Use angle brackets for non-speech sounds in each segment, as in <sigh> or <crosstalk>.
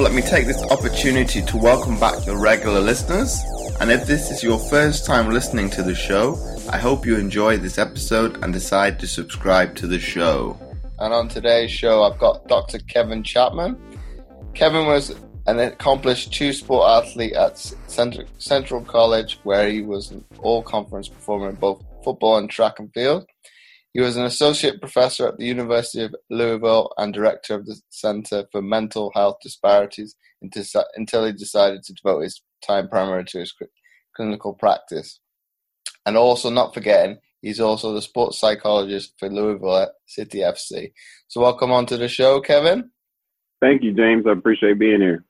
let me take this opportunity to welcome back your regular listeners. And if this is your first time listening to the show, I hope you enjoy this episode and decide to subscribe to the show. And on today's show, I've got Dr. Kevin Chapman. Kevin was an accomplished two sport athlete at Centre College, where he was an all conference performer in both football and track and field. He was an associate professor at the University of Louisville and director of the Center for Mental Health Disparities until he decided to devote his time primarily to his clinical practice. And also, not forgetting, he's also the sports psychologist for Louisville City FC. So, welcome on to the show, Kevin. Thank you, James. I appreciate being here.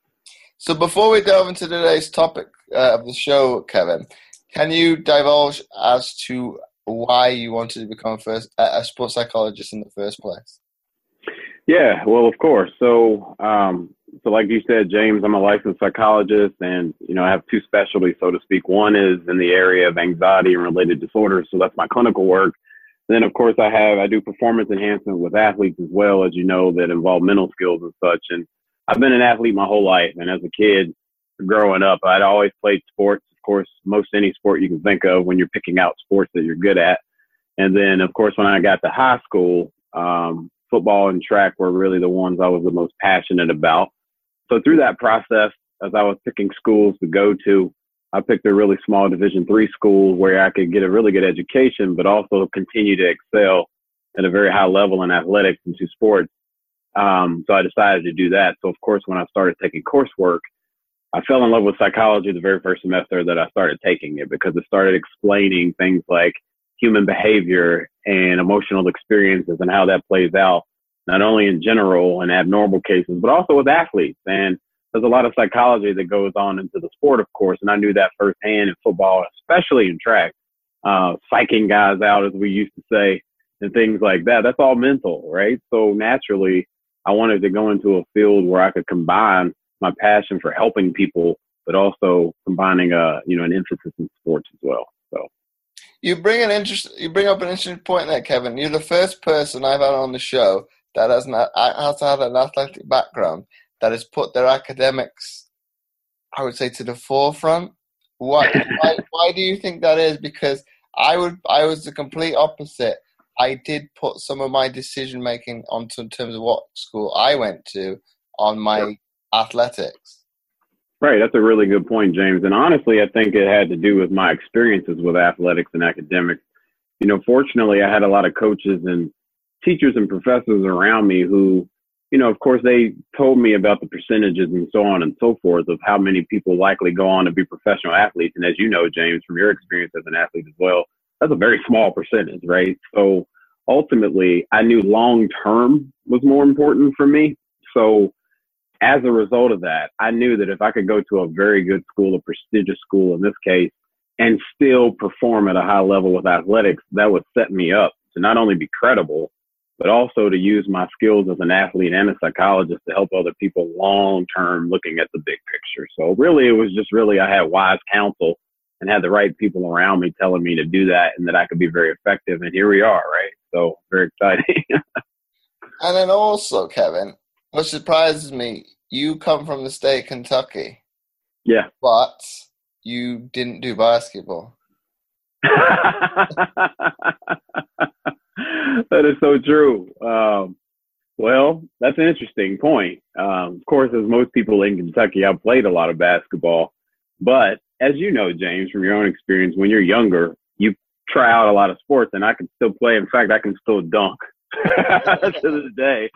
So before we delve into today's topic uh, of the show, Kevin, can you divulge as to why you wanted to become first, a sports psychologist in the first place? Yeah, well, of course. So, um, so like you said, James, I'm a licensed psychologist, and you know I have two specialties, so to speak. One is in the area of anxiety and related disorders, so that's my clinical work. then, of course, I have I do performance enhancement with athletes as well, as you know, that involve mental skills and such. And I've been an athlete my whole life, and as a kid growing up, I'd always played sports. Course, most any sport you can think of when you're picking out sports that you're good at. And then, of course, when I got to high school, um, football and track were really the ones I was the most passionate about. So through that process, as I was picking schools to go to, I picked a really small Division three school where I could get a really good education, but also continue to excel at a very high level in athletics and two sports. Um, so I decided to do that. So of course, when I started taking coursework, I fell in love with psychology the very first semester that I started taking it because it started explaining things like human behavior and emotional experiences and how that plays out, not only in general and abnormal cases, but also with athletes. And there's a lot of psychology that goes on into the sport, of course. And I knew that firsthand in football, especially in track, uh, psyching guys out, as we used to say, and things like that. That's all mental, right? So naturally, I wanted to go into a field where I could combine my passion for helping people, but also combining a uh, you know an emphasis in sports as well. So you bring an interest. You bring up an interesting point there, Kevin. You're the first person I've had on the show that has not has had an athletic background that has put their academics, I would say, to the forefront. Why, <laughs> why, why do you think that is? Because I would, I was the complete opposite. I did put some of my decision making onto in terms of what school I went to on my sure. Athletics. Right, that's a really good point, James. And honestly, I think it had to do with my experiences with athletics and academics. You know, fortunately, I had a lot of coaches and teachers and professors around me who, you know, of course, they told me about the percentages and so on and so forth of how many people likely go on to be professional athletes. And as you know, James, from your experience as an athlete as well, that's a very small percentage, right? So ultimately, I knew long term was more important for me. So as a result of that, I knew that if I could go to a very good school, a prestigious school in this case, and still perform at a high level with athletics, that would set me up to not only be credible, but also to use my skills as an athlete and a psychologist to help other people long term looking at the big picture. So really, it was just really, I had wise counsel and had the right people around me telling me to do that and that I could be very effective. And here we are, right? So very exciting. <laughs> and then also, Kevin, what surprises me, you come from the state of Kentucky. Yeah. But you didn't do basketball. <laughs> that is so true. Um, well, that's an interesting point. Um, of course, as most people in Kentucky, I played a lot of basketball, but as you know, James, from your own experience, when you're younger, you try out a lot of sports, and I can still play. In fact, I can still dunk <laughs> to this day.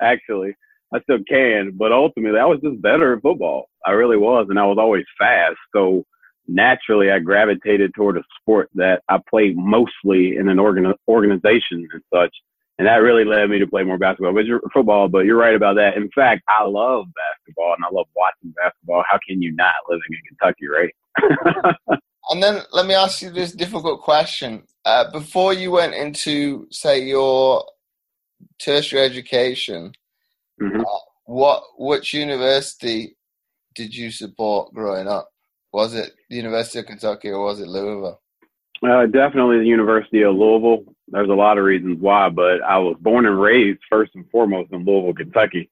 Actually, I still can, but ultimately, I was just better at football. I really was, and I was always fast. So naturally, I gravitated toward a sport that I played mostly in an organ- organization and such. And that really led me to play more basketball, but you're, football. But you're right about that. In fact, I love basketball and I love watching basketball. How can you not living in Kentucky, right? <laughs> and then let me ask you this difficult question. Uh, before you went into, say, your tertiary education, mm-hmm. uh, what which university did you support growing up? Was it the University of Kentucky or was it Louisville? Uh, definitely the University of Louisville. There's a lot of reasons why, but I was born and raised first and foremost in Louisville, Kentucky.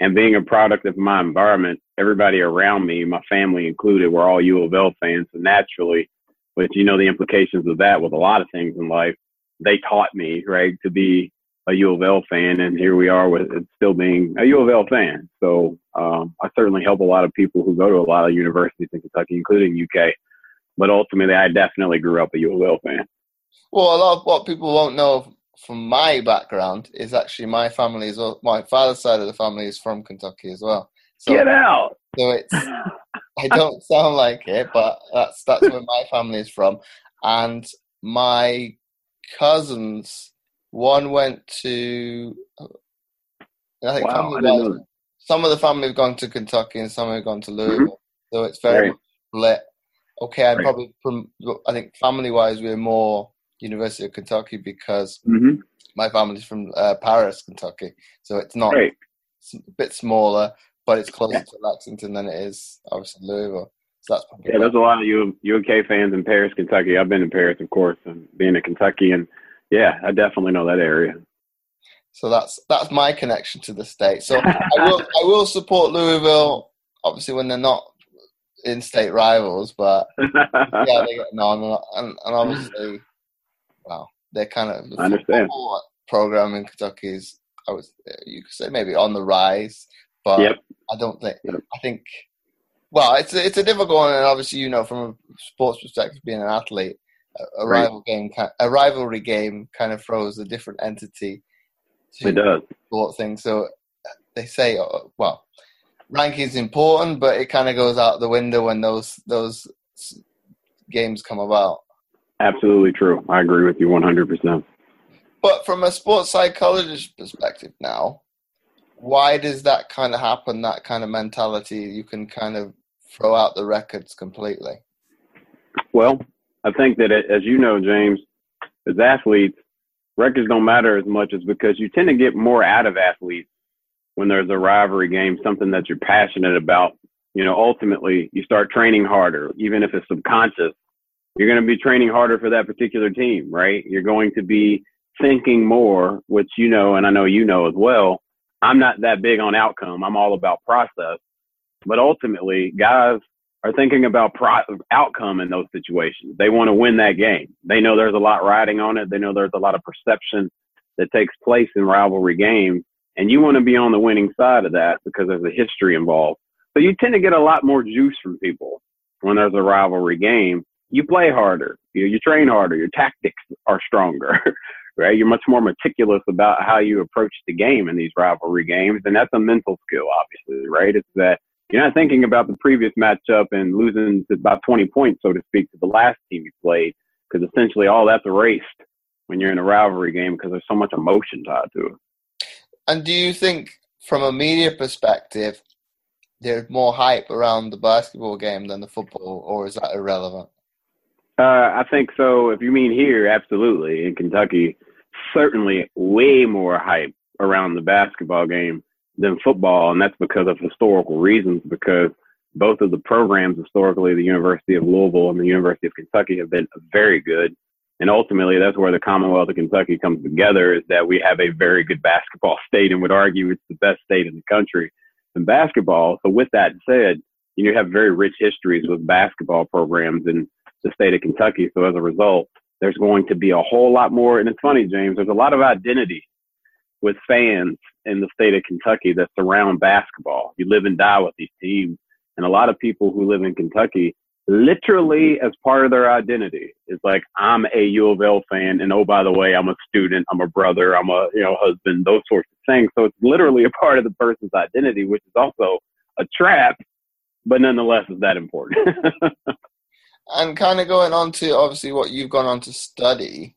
And being a product of my environment, everybody around me, my family included, were all U of L fans. So naturally, which you know the implications of that with a lot of things in life, they taught me, right, to be a U of L fan. And here we are with it still being a U of L fan. So um, I certainly help a lot of people who go to a lot of universities in Kentucky, including UK. But ultimately, I definitely grew up a U of L fan. Well, a lot of what people won't know from my background is actually my family is my father's side of the family is from Kentucky as well. So, Get out! So it's I don't sound like it, but that's that's where my family is from, and my cousins. One went to. I think wow, I some of the family have gone to Kentucky and some have gone to mm-hmm. Louisville, mm-hmm. so it's very right. split. Okay, I'm right. probably from. I think family wise, we're more University of Kentucky because mm-hmm. my family's from uh, Paris, Kentucky. So it's not right. it's a bit smaller, but it's closer yeah. to Lexington than it is obviously Louisville. So that's yeah. There's a lot of U- UK fans in Paris, Kentucky. I've been in Paris, of course, and being a Kentuckian, yeah, I definitely know that area. So that's that's my connection to the state. So <laughs> I will I will support Louisville, obviously when they're not in-state rivals, but <laughs> yeah, they're on, and, and obviously wow, they're kind of the I understand. program in Kentucky is I was you could say maybe on the rise, but yep. I don't think yep. I think well it's a, it's a difficult one, and obviously you know from a sports perspective, being an athlete, a, right. rival game, a rivalry game, kind of throws a different entity. To it does sport thing. So they say, uh, well, ranking is important, but it kind of goes out the window when those those games come about. Absolutely true. I agree with you 100%. But from a sports psychologist perspective now, why does that kind of happen, that kind of mentality? You can kind of throw out the records completely. Well, I think that, as you know, James, as athletes, records don't matter as much as because you tend to get more out of athletes when there's a rivalry game, something that you're passionate about. You know, ultimately, you start training harder, even if it's subconscious you're going to be training harder for that particular team, right? You're going to be thinking more, which you know, and I know you know as well. I'm not that big on outcome. I'm all about process. But ultimately, guys are thinking about pro- outcome in those situations. They want to win that game. They know there's a lot riding on it. They know there's a lot of perception that takes place in rivalry games. And you want to be on the winning side of that because there's a history involved. So you tend to get a lot more juice from people when there's a rivalry game you play harder, you, you train harder, your tactics are stronger, <laughs> right? You're much more meticulous about how you approach the game in these rivalry games. And that's a mental skill, obviously, right? It's that you're not thinking about the previous matchup and losing about 20 points, so to speak, to the last team you played, because essentially all that's erased when you're in a rivalry game because there's so much emotion tied to it. And do you think, from a media perspective, there's more hype around the basketball game than the football, or is that irrelevant? Uh, I think so. If you mean here, absolutely. In Kentucky, certainly way more hype around the basketball game than football, and that's because of historical reasons. Because both of the programs historically, the University of Louisville and the University of Kentucky, have been very good. And ultimately, that's where the Commonwealth of Kentucky comes together is that we have a very good basketball <laughs> state and would argue it's the best state in the country in basketball. So, with that said, you have very rich histories with basketball programs. in the state of Kentucky. So as a result, there's going to be a whole lot more. And it's funny, James, there's a lot of identity with fans in the state of Kentucky that surround basketball. You live and die with these teams. And a lot of people who live in Kentucky, literally as part of their identity, is like, I'm a U of L fan. And oh, by the way, I'm a student, I'm a brother, I'm a, you know, husband, those sorts of things. So it's literally a part of the person's identity, which is also a trap, but nonetheless is that important. <laughs> and kind of going on to obviously what you've gone on to study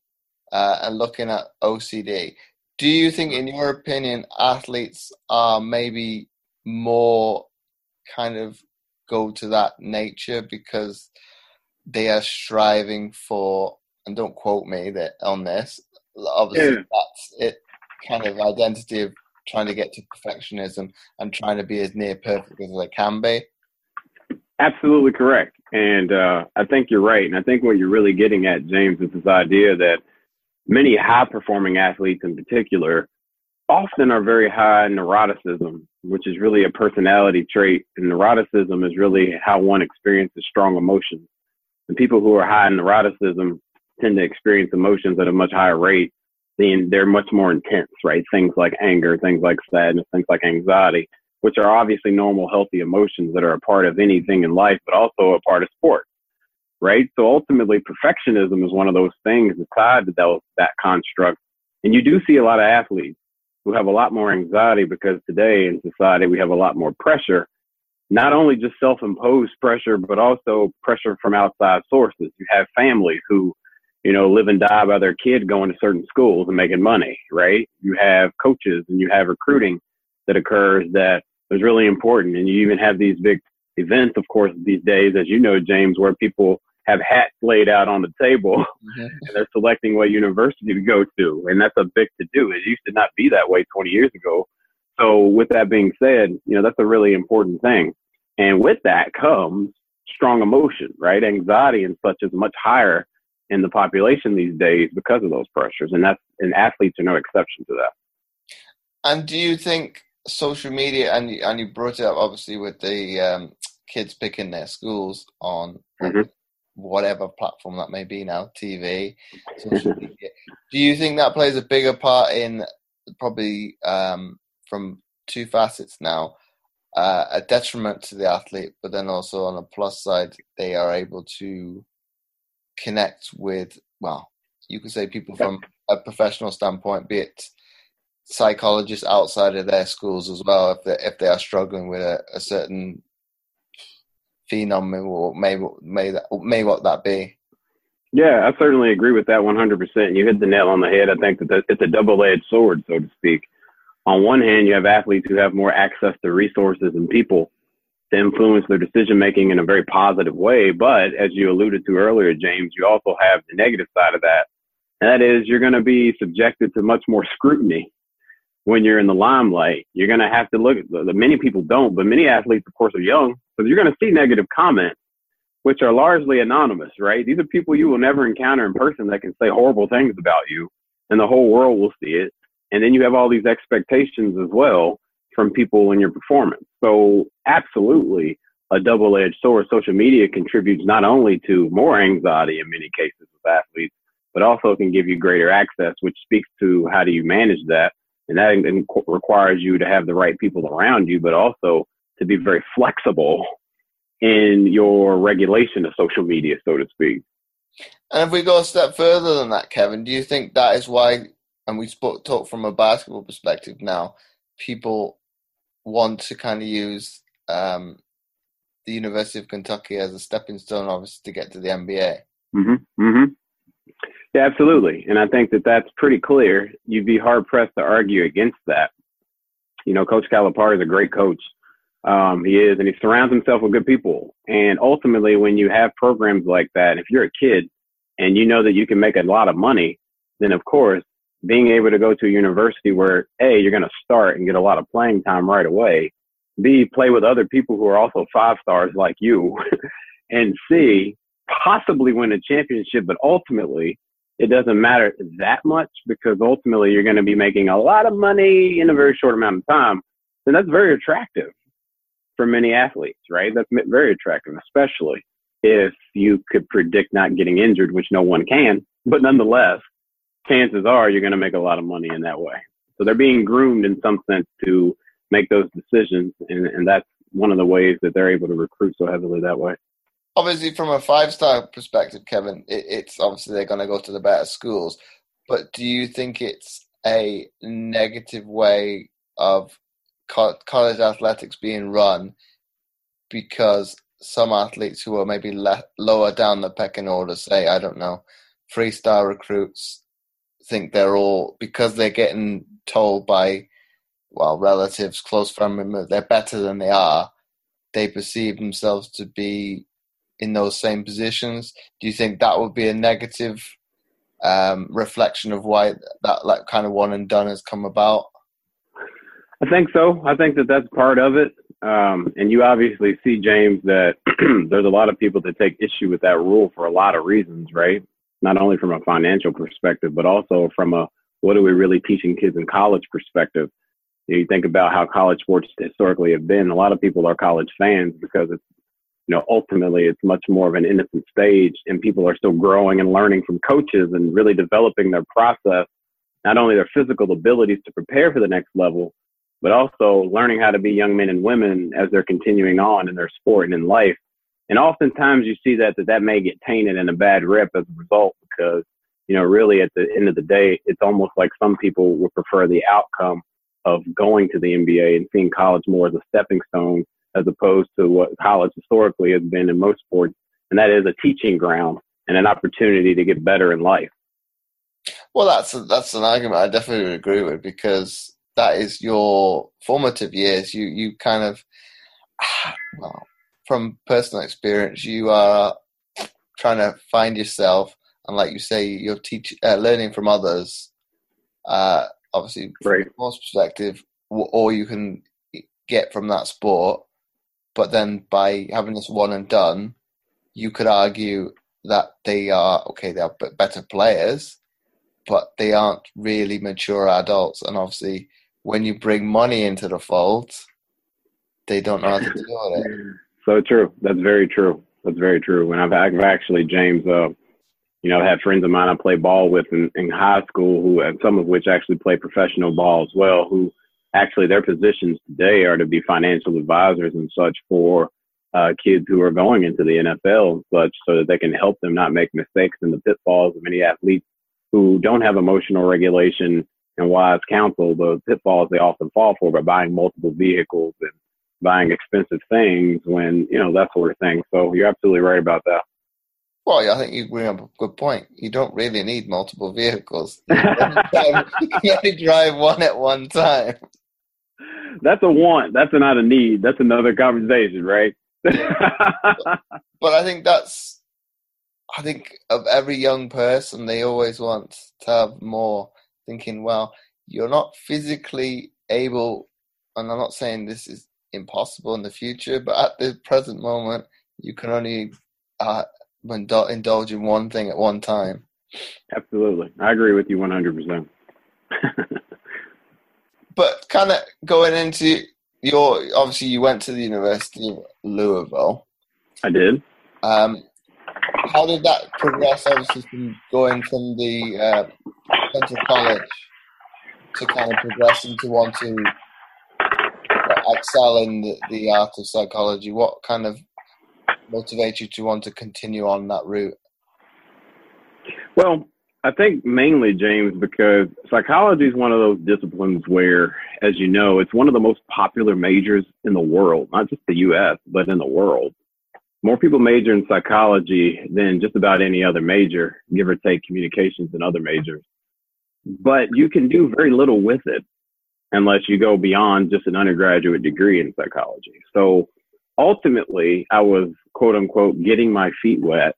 uh, and looking at OCD, do you think, in your opinion, athletes are maybe more kind of go to that nature because they are striving for, and don't quote me that on this, obviously yeah. that's it, kind of identity of trying to get to perfectionism and trying to be as near perfect as they can be. Absolutely correct. And uh, I think you're right. And I think what you're really getting at, James, is this idea that many high performing athletes in particular often are very high in neuroticism, which is really a personality trait. And neuroticism is really how one experiences strong emotions. And people who are high in neuroticism tend to experience emotions at a much higher rate. Then they're much more intense, right? Things like anger, things like sadness, things like anxiety, which are obviously normal, healthy emotions that are a part of anything in life, but also a part of sport, right? So ultimately, perfectionism is one of those things that's tied to that, that construct. And you do see a lot of athletes who have a lot more anxiety because today in society we have a lot more pressure, not only just self-imposed pressure, but also pressure from outside sources. You have families who, you know, live and die by their kid going to certain schools and making money, right? You have coaches and you have recruiting that occurs that is really important. And you even have these big events, of course, these days, as you know, James, where people have hats laid out on the table <laughs> mm-hmm. and they're selecting what university to go to. And that's a big to do. It used to not be that way 20 years ago. So with that being said, you know, that's a really important thing. And with that comes strong emotion, right? Anxiety and such is much higher in the population these days because of those pressures. And that's, and athletes are no exception to that. And do you think social media, and, and you brought it up obviously with the um, kids picking their schools on mm-hmm whatever platform that may be now, TV, social <laughs> media. Do you think that plays a bigger part in probably um, from two facets now? Uh, a detriment to the athlete, but then also on a plus side, they are able to connect with, well, you could say people from a professional standpoint, be it psychologists outside of their schools as well, if they if they are struggling with a, a certain phenom or may may that may what that be? Yeah, I certainly agree with that 100%. You hit the nail on the head. I think that it's a double-edged sword, so to speak. On one hand, you have athletes who have more access to resources and people to influence their decision making in a very positive way. But as you alluded to earlier, James, you also have the negative side of that. And that is you're going to be subjected to much more scrutiny when you're in the limelight. You're going to have to look at the many people don't, but many athletes, of course, are young. So you're going to see negative comments, which are largely anonymous, right? These are people you will never encounter in person that can say horrible things about you and the whole world will see it. And then you have all these expectations as well from people in your performance. So absolutely a double edged sword. Social media contributes not only to more anxiety in many cases with athletes, but also can give you greater access, which speaks to how do you manage that and that requires you to have the right people around you, but also to be very flexible in your regulation of social media, so to speak. And if we go a step further than that, Kevin, do you think that is why, and we spoke, talk from a basketball perspective now, people want to kind of use um, the University of Kentucky as a stepping stone, obviously, to get to the NBA? Mm-hmm. Mm-hmm. Yeah, absolutely. And I think that that's pretty clear. You'd be hard pressed to argue against that. You know, Coach Calipari is a great coach. Um, he is, and he surrounds himself with good people. And ultimately, when you have programs like that, if you're a kid and you know that you can make a lot of money, then of course, being able to go to a university where A, you're going to start and get a lot of playing time right away, B, play with other people who are also five stars like you, <laughs> and C, possibly win a championship, but ultimately it doesn't matter that much because ultimately you're going to be making a lot of money in a very short amount of time. And that's very attractive for many athletes, right? That's very attractive, especially if you could predict not getting injured, which no one can. But nonetheless, chances are you're going to make a lot of money in that way. So they're being groomed in some sense to make those decisions. And, and that's one of the ways that they're able to recruit so heavily that way obviously from a five star perspective, Kevin, it, it's obviously they're going to go to the better schools. But do you think it's a negative way of co- college athletics being run because some athletes who are maybe le- lower down the pecking order, say I don't know, three star recruits, think they're all because they're getting told by well relatives, close family, they're better than they are. They perceive themselves to be in those same positions. Do you think that would be a negative um, reflection of why that like kind of one and done has come about? I think so. I think that that's part of it. Um, and you obviously see James that <clears throat> there's a lot of people that take issue with that rule for a lot of reasons, right? Not only from a financial perspective, but also from a what are we really teaching kids in college perspective. You, you think about how college sports historically have been. A lot of people are college fans because it's, you know, ultimately it's much more of an innocent stage, and people are still growing and learning from coaches and really developing their process, not only their physical abilities to prepare for the next level, but also learning how to be young men and women as they're continuing on in their sport and in life. And oftentimes you see that that, that may get tainted in a bad rep as a result because, you know, really at the end of the day, it's almost like some people would prefer the outcome of going to the NBA and seeing college more as a stepping stone as opposed to what college historically has been in most sports. And that is a teaching ground and an opportunity to get better in life. Well, that's a, that's an argument I definitely agree with because that is your formative years. You you kind of <sighs> well, from personal experience, you are trying to find yourself, and like you say, you're teach uh, learning from others. Uh, obviously, right. from a perspective, or you can get from that sport. But then by having this one and done, you could argue that they are okay. They are better players, but they aren't really mature adults, and obviously when you bring money into the fold, they don't know how to deal with it. <laughs> So true. That's very true. That's very true. And I've, I've actually, James, uh, you know, had friends of mine I played ball with in, in high school who, and some of which actually play professional ball as well, who actually their positions today are to be financial advisors and such for uh, kids who are going into the NFL and such so that they can help them not make mistakes in the pitfalls of any athletes who don't have emotional regulation and wise counsel the pitfalls they often fall for by buying multiple vehicles and buying expensive things when you know that sort of thing. So you're absolutely right about that. Well, I think you bring up a good point. You don't really need multiple vehicles. <laughs> You only drive, you only drive one at one time. <laughs> That's a want. That's not a need. That's another conversation, right? but, <laughs> but I think that's. I think of every young person, they always want to have more thinking, well, you're not physically able, and I'm not saying this is impossible in the future, but at the present moment, you can only uh, indulge in one thing at one time. Absolutely. I agree with you 100%. <laughs> but kind of going into your, obviously, you went to the University of Louisville. I did. Um, how did that progress, obviously, from going from the uh, Centre College to kind of progressing to want to excel in the, the art of psychology? What kind of motivates you to want to continue on that route? Well, I think mainly, James, because psychology is one of those disciplines where, as you know, it's one of the most popular majors in the world, not just the US, but in the world. More people major in psychology than just about any other major, give or take communications and other majors but you can do very little with it unless you go beyond just an undergraduate degree in psychology. So ultimately, I was quote unquote getting my feet wet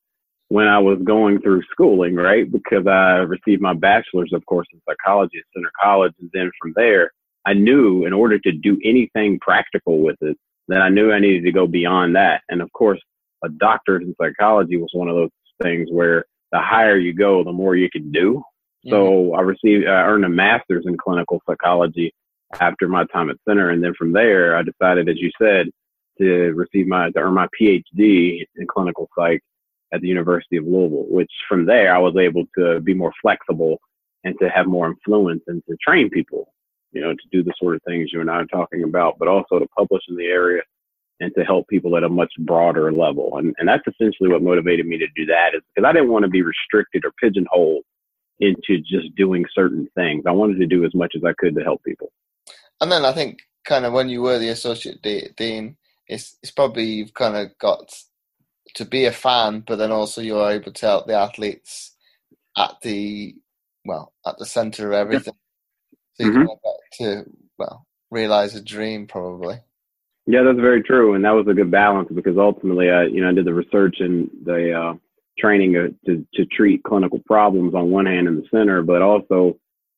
when I was going through schooling, right? Because I received my bachelor's, of course, in psychology at Centre College. And then from there, I knew in order to do anything practical with it, that I knew I needed to go beyond that. And of course, a doctorate in psychology was one of those things where the higher you go, the more you can do. So mm-hmm. I received, I earned a master's in clinical psychology after my time at Centre, and then from there, I decided, as you said, to receive my to earn my PhD in clinical psych at the University of Louisville. Which from there, I was able to be more flexible and to have more influence and to train people, you know, to do the sort of things you and I are talking about, but also to publish in the area and to help people at a much broader level. And, and that's essentially what motivated me to do that is because I didn't want to be restricted or pigeonholed into just doing certain things. I wanted to do as much as I could to help people. And then I think kind of when you were the associate dean, it's it's probably you've kind of got to be a fan, but then also you're able to help the athletes at the well at the center of everything. So you mm-hmm. can to well realize a dream probably. Yeah, that's very true, and that was a good balance because ultimately, I you know I did the research and the uh, training to, to treat clinical problems on one hand in the center, but also,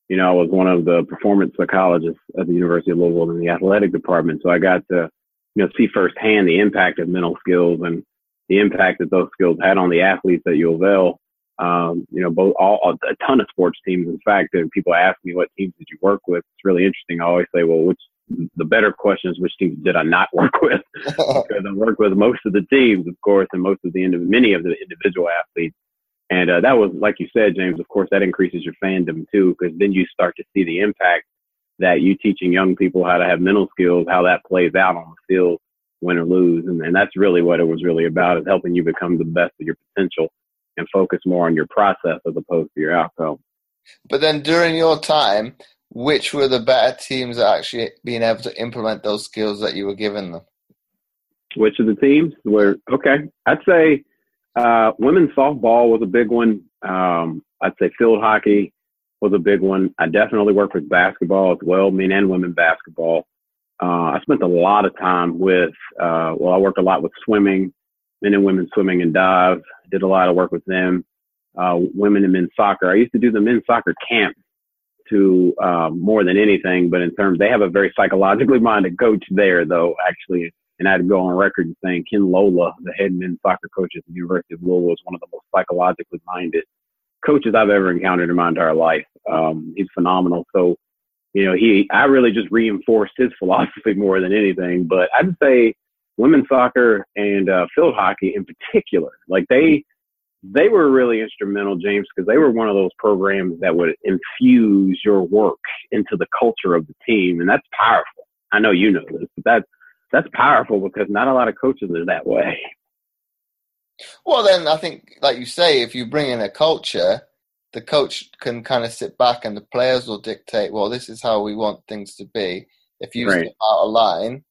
you know, I was one of the performance psychologists at the University of Louisville in the athletic department. So I got to, you know, see firsthand the impact of mental skills and the impact that those skills had on the athletes at U of L. Um, you know, both all a ton of sports teams. In fact, and people ask me what teams did you work with. It's really interesting. I always say, well, which the better question is which teams did I not <laughs> work with? <laughs> because I worked with most of the teams, of course, and most of the many of the individual athletes. And uh, that was, like you said, James. Of course, that increases your fandom too, because then you start to see the impact that you teaching young people how to have mental skills, how that plays out on the field, win or lose, and, and that's really what it was really about, is helping you become the best of your potential and focus more on your process as opposed to your outcome. But then during your time, which were the better teams at actually being able to implement those skills that you were giving them? Which of the teams were okay? I'd say uh, women's softball was a big one. Um, I'd say field hockey was a big one. I definitely worked with basketball as well, men and women basketball. Uh, I spent a lot of time with, uh, well, I worked a lot with swimming, men and women swimming and dive. Did a lot of work with them. Uh, women and men's soccer. I used to do the men's soccer camp to um, more than anything, but in terms, they have a very psychologically <laughs> minded coach there, though, actually. And I had to go on record and saying Ken Lolla, the head men's soccer coach at the University of Louisville, is one of the most psychologically minded coaches I've ever encountered in my entire life. Um, he's phenomenal. So, you know, he, I really just reinforced his <laughs> philosophy more than anything. But I'd say women's soccer and uh, field hockey in particular, like they, they were really instrumental, James, because they were one of those programs that would infuse your work into the culture of the team, and that's powerful. I know you know this, but that's that's powerful because not a lot of coaches are that way. Well, then I think, like you say, if you bring in a culture, the coach can kind of sit back and the players will dictate. Well, this is how we want things to be. If you right. step out of line,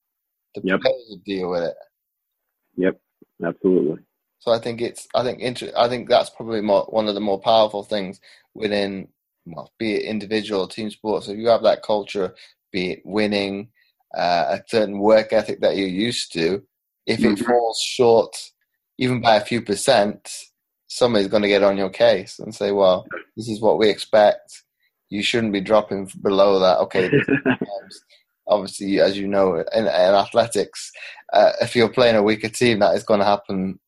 the yep. players will deal with it. Yep, absolutely. So I think it's I think inter- I think that's probably more, one of the more powerful things within well, be it individual or team sports. If you have that culture, be it winning, uh, a certain work ethic that you're used to, if it mm-hmm. falls short, even by a few percent, somebody's going to get on your case and say, "Well, this is what we expect. You shouldn't be dropping below that." Okay. <laughs> obviously, as you know, in, in athletics, uh, if you're playing a weaker team, that is going to happen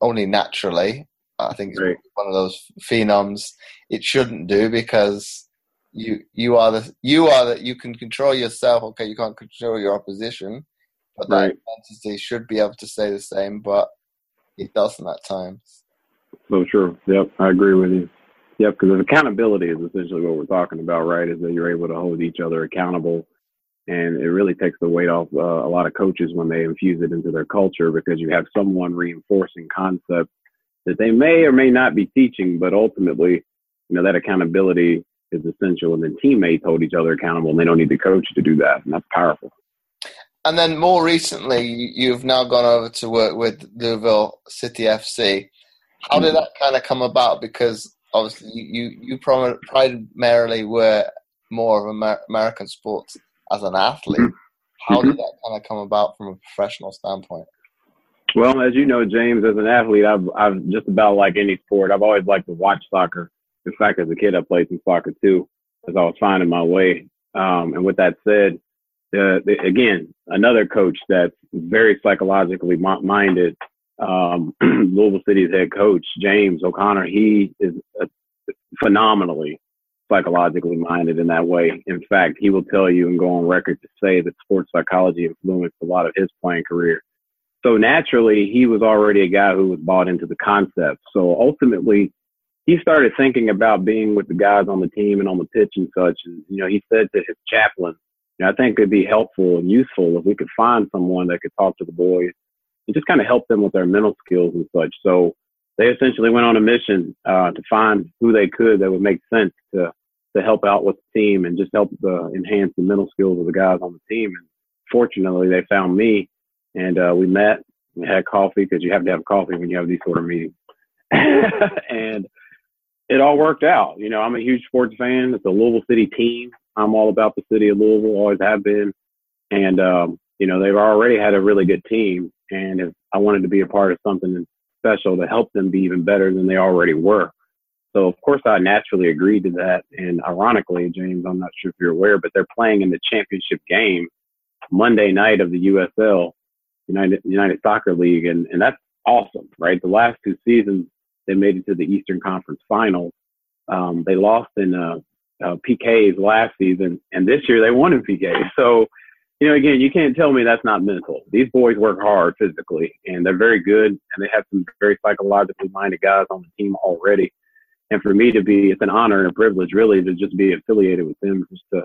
only naturally. I think it's right. one of those phenoms. It shouldn't do because you you are the you are that you can control yourself. Okay, you can't control your opposition, but that right. entity should be able to say the same. But it doesn't at times. So true. Yep, I agree with you. Yep, because accountability is essentially what we're talking about, right? Is that you're able to hold each other accountable and it really takes the weight off uh, a lot of coaches when they infuse it into their culture because you have someone reinforcing concepts that they may or may not be teaching, but ultimately, you know, that accountability is essential. And then teammates hold each other accountable and they don't need the coach to do that. And that's powerful. And then more recently, you've now gone over to work with Louisville City FC. How did that kind of come about? Because obviously, you you primarily were more of an American sports as an athlete. Mm-hmm. How did mm-hmm. that kind of come about from a professional standpoint? Well, as you know, James, as an athlete, I've I've just about like any sport. I've always liked to watch soccer. In fact, as a kid, I played some soccer too, as I was finding my way. Um, and with that said, uh, again, another coach that's very psychologically minded, um, <clears throat> Louisville City's head coach James O'Connor. He is a, phenomenally psychologically minded in that way. In fact, he will tell you and go on record to say that sports psychology influenced a lot of his playing career. So naturally, he was already a guy who was bought into the concept. So ultimately, he started thinking about being with the guys on the team and on the pitch and such. And, you know, he said to his chaplain, I think it'd be helpful and useful if we could find someone that could talk to the boys and just kind of help them with their mental skills and such. So they essentially went on a mission uh, to find who they could that would make sense to to help out with the team and just help uh, enhance the mental skills of the guys on the team. And fortunately, they found me, and uh, we met. We had coffee because you have to have coffee when you have these sort of meetings, <laughs> and it all worked out. You know, I'm a huge sports fan. It's a Louisville City team. I'm all about the city of Louisville, always have been, and um, you know they've already had a really good team. And if I wanted to be a part of something special to help them be even better than they already were, so of course I naturally agreed to that. And ironically, James, I'm not sure if you're aware, but they're playing in the championship game Monday night of the USL, United United Soccer League, and and that's awesome, right? The last two seasons, they made it to the Eastern Conference Finals. Um, they lost in uh, uh, PKs last season, and this year they won in PKs. <laughs> So, you know, again, you can't tell me that's not mental. These boys work hard physically, and they're very good, and they have some very psychologically minded guys on the team already. And for me to be, it's an honor and a privilege, really, to just be affiliated with them, just to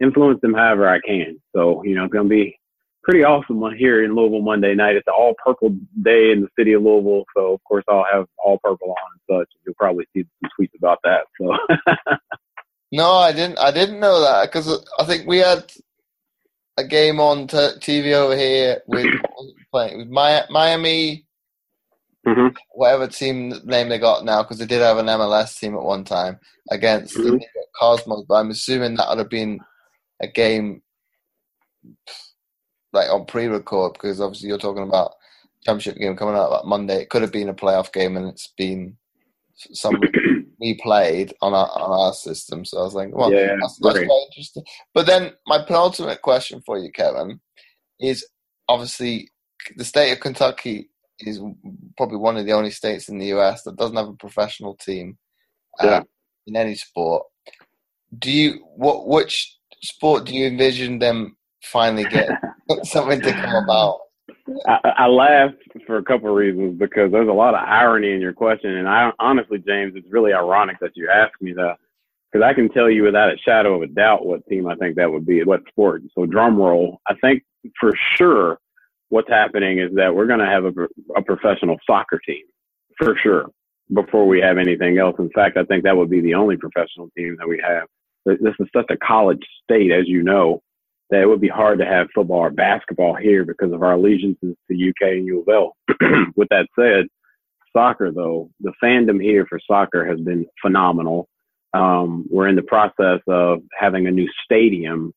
influence them however I can. So, you know, it's going to be pretty awesome here in Louisville Monday night. It's an all purple day in the city of Louisville. So, of course, I'll have all purple on and such. You'll probably see some tweets about that. So, <laughs> no, I didn't. I didn't know that because I think we had a game on t- TV over here with <clears throat> playing with Miami. Mm-hmm. Whatever team name they got now, because they did have an MLS team at one time against mm-hmm. the Cosmos, but I'm assuming that would have been a game like on pre-record because obviously you're talking about championship game coming out that Monday. It could have been a playoff game and it's been some <clears throat> we played on our on our system. So I was like, well, yeah, that's, that's quite interesting. But then my penultimate question for you, Kevin, is obviously the state of Kentucky is probably one of the only states in the US that doesn't have a professional team uh, yeah. in any sport. Do you what which sport do you envision them finally get <laughs> something to come about? I, I laugh for a couple of reasons because there's a lot of irony in your question, and I honestly, James, it's really ironic that you asked me that because I can tell you without a shadow of a doubt what team I think that would be, what sport. So drum roll. I think for sure what's happening is that we're going to have a, a professional soccer team for sure before we have anything else. In fact, I think that would be the only professional team that we have. This is such a college state, as you know, that it would be hard to have football or basketball here because of our allegiances to UK and U of L. <clears throat> With that said, soccer though, the fandom here for soccer has been phenomenal. Um, we're in the process of having a new stadium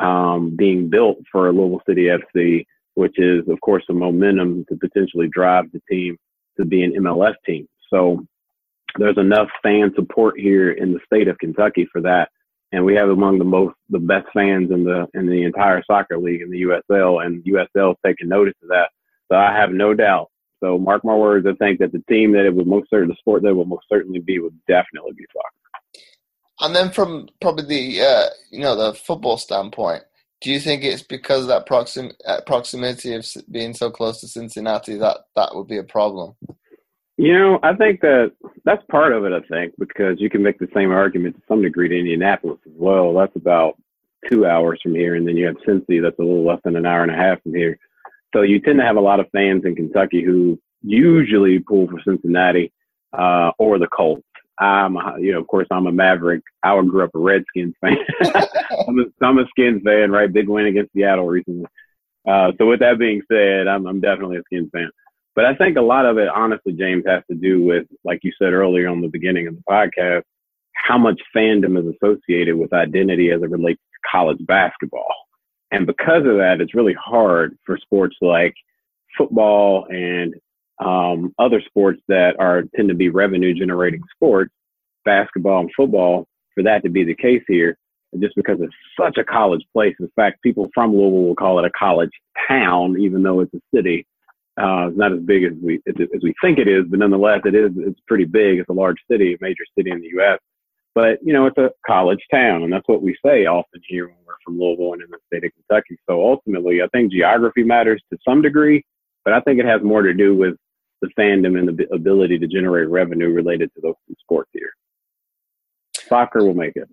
um, being built for Louisville City FC, which is of course a momentum to potentially drive the team to be an MLS team. So there's enough fan support here in the state of Kentucky for that and we have among the most the best fans in the in the entire soccer league in the USL, and USL is taking notice of that. So I have no doubt. So mark my words, I think that the team that it would most certainly the sport that would most certainly be would definitely be soccer. And then from probably the uh, you know the football standpoint, do you think it's because of that proxim- uh, proximity of being so close to Cincinnati that that would be a problem? You know, I think that that's part of it. I think because you can make the same argument to some degree to Indianapolis as well. That's about two hours from here, and then you have Cincy. That's a little less than an hour and a half from here. So you tend to have a lot of fans in Kentucky who usually pull for Cincinnati uh, or the Colts. I'm, you know, of course, I'm a Maverick. I grew up a Redskins fan. <laughs> I'm, a, I'm a Skins fan, right? Big win against Seattle recently. Uh, so with that being said, I'm, I'm definitely a Skins fan. But I think a lot of it, honestly, James, has to do with, like you said earlier on the beginning of the podcast, how much fandom is associated with identity as it relates to college basketball. And because of that, it's really hard for sports like football and um, other sports that are tend to be revenue generating sports, basketball and football, for that to be the case here, just because it's such a college place. In fact, people from Louisville will call it a college town, even though it's a city. Uh, it's not as big as we as we think it is, but nonetheless, it is. It's pretty big. It's a large city, a major city in the U.S. But you know, it's a college town, and that's what we say often here when we're from Louisville and in the state of Kentucky. So ultimately, I think geography matters to some degree, but I think it has more to do with the fandom and the ability to generate revenue related to those sports here. Soccer will make it.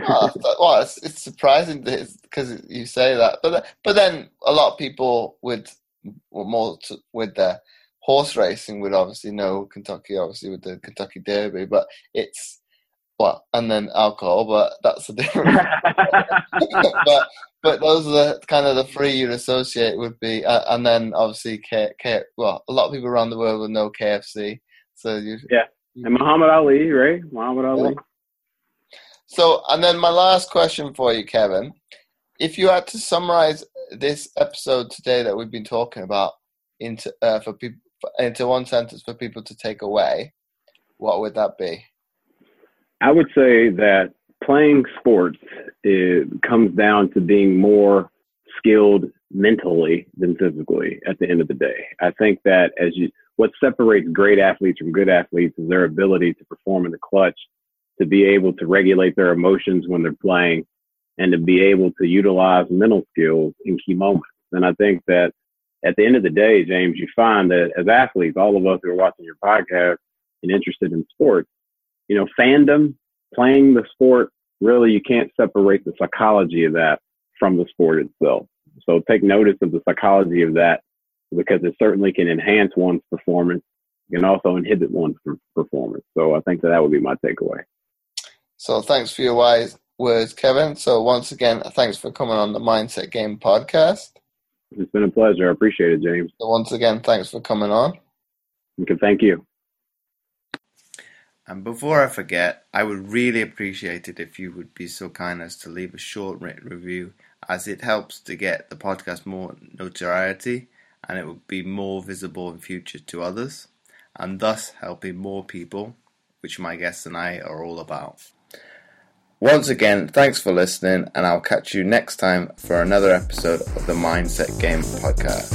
<laughs> uh, well, it's, it's surprising because you say that, but but then a lot of people would more to, with the horse racing would obviously know Kentucky, obviously with the Kentucky Derby, but it's well, and then alcohol, but that's a different. <laughs> but but those are the kind of the three you'd associate would be, uh, and then obviously K, K. Well, a lot of people around the world would know KFC. So you, yeah, and Muhammad Ali, right? Muhammad Ali. Yeah. So, and then my last question for you, Kevin, if you had to summarize this episode today that we've been talking about into uh, for people into one sentence for people to take away, what would that be? I would say that playing sports comes down to being more skilled mentally than physically at the end of the day. I think that as you what separates great athletes from good athletes is their ability to perform in the clutch, to be able to regulate their emotions when they're playing, and to be able to utilize mental skills in key moments. And I think that at the end of the day, James, you find that as athletes, all of us who are watching your podcast and interested in sports, you know, fandom, playing the sport, really you can't separate the psychology of that from the sport itself. So take notice of the psychology of that because it certainly can enhance one's performance. Can also inhibit one's performance. So I think that that would be my takeaway. So thanks for your wise words, Kevin. So once again, thanks for coming on the Mindset Game podcast. It's been a pleasure. I appreciate it, James. So once again, thanks for coming on. Okay, thank you. And before I forget, I would really appreciate it if you would be so kind as to leave a short written review, as it helps to get the podcast more notoriety and it would be more visible in future to others, and thus helping more people, which my guests and I are all about. Once again, thanks for listening, and I'll catch you next time for another episode of the Mindset Game Podcast.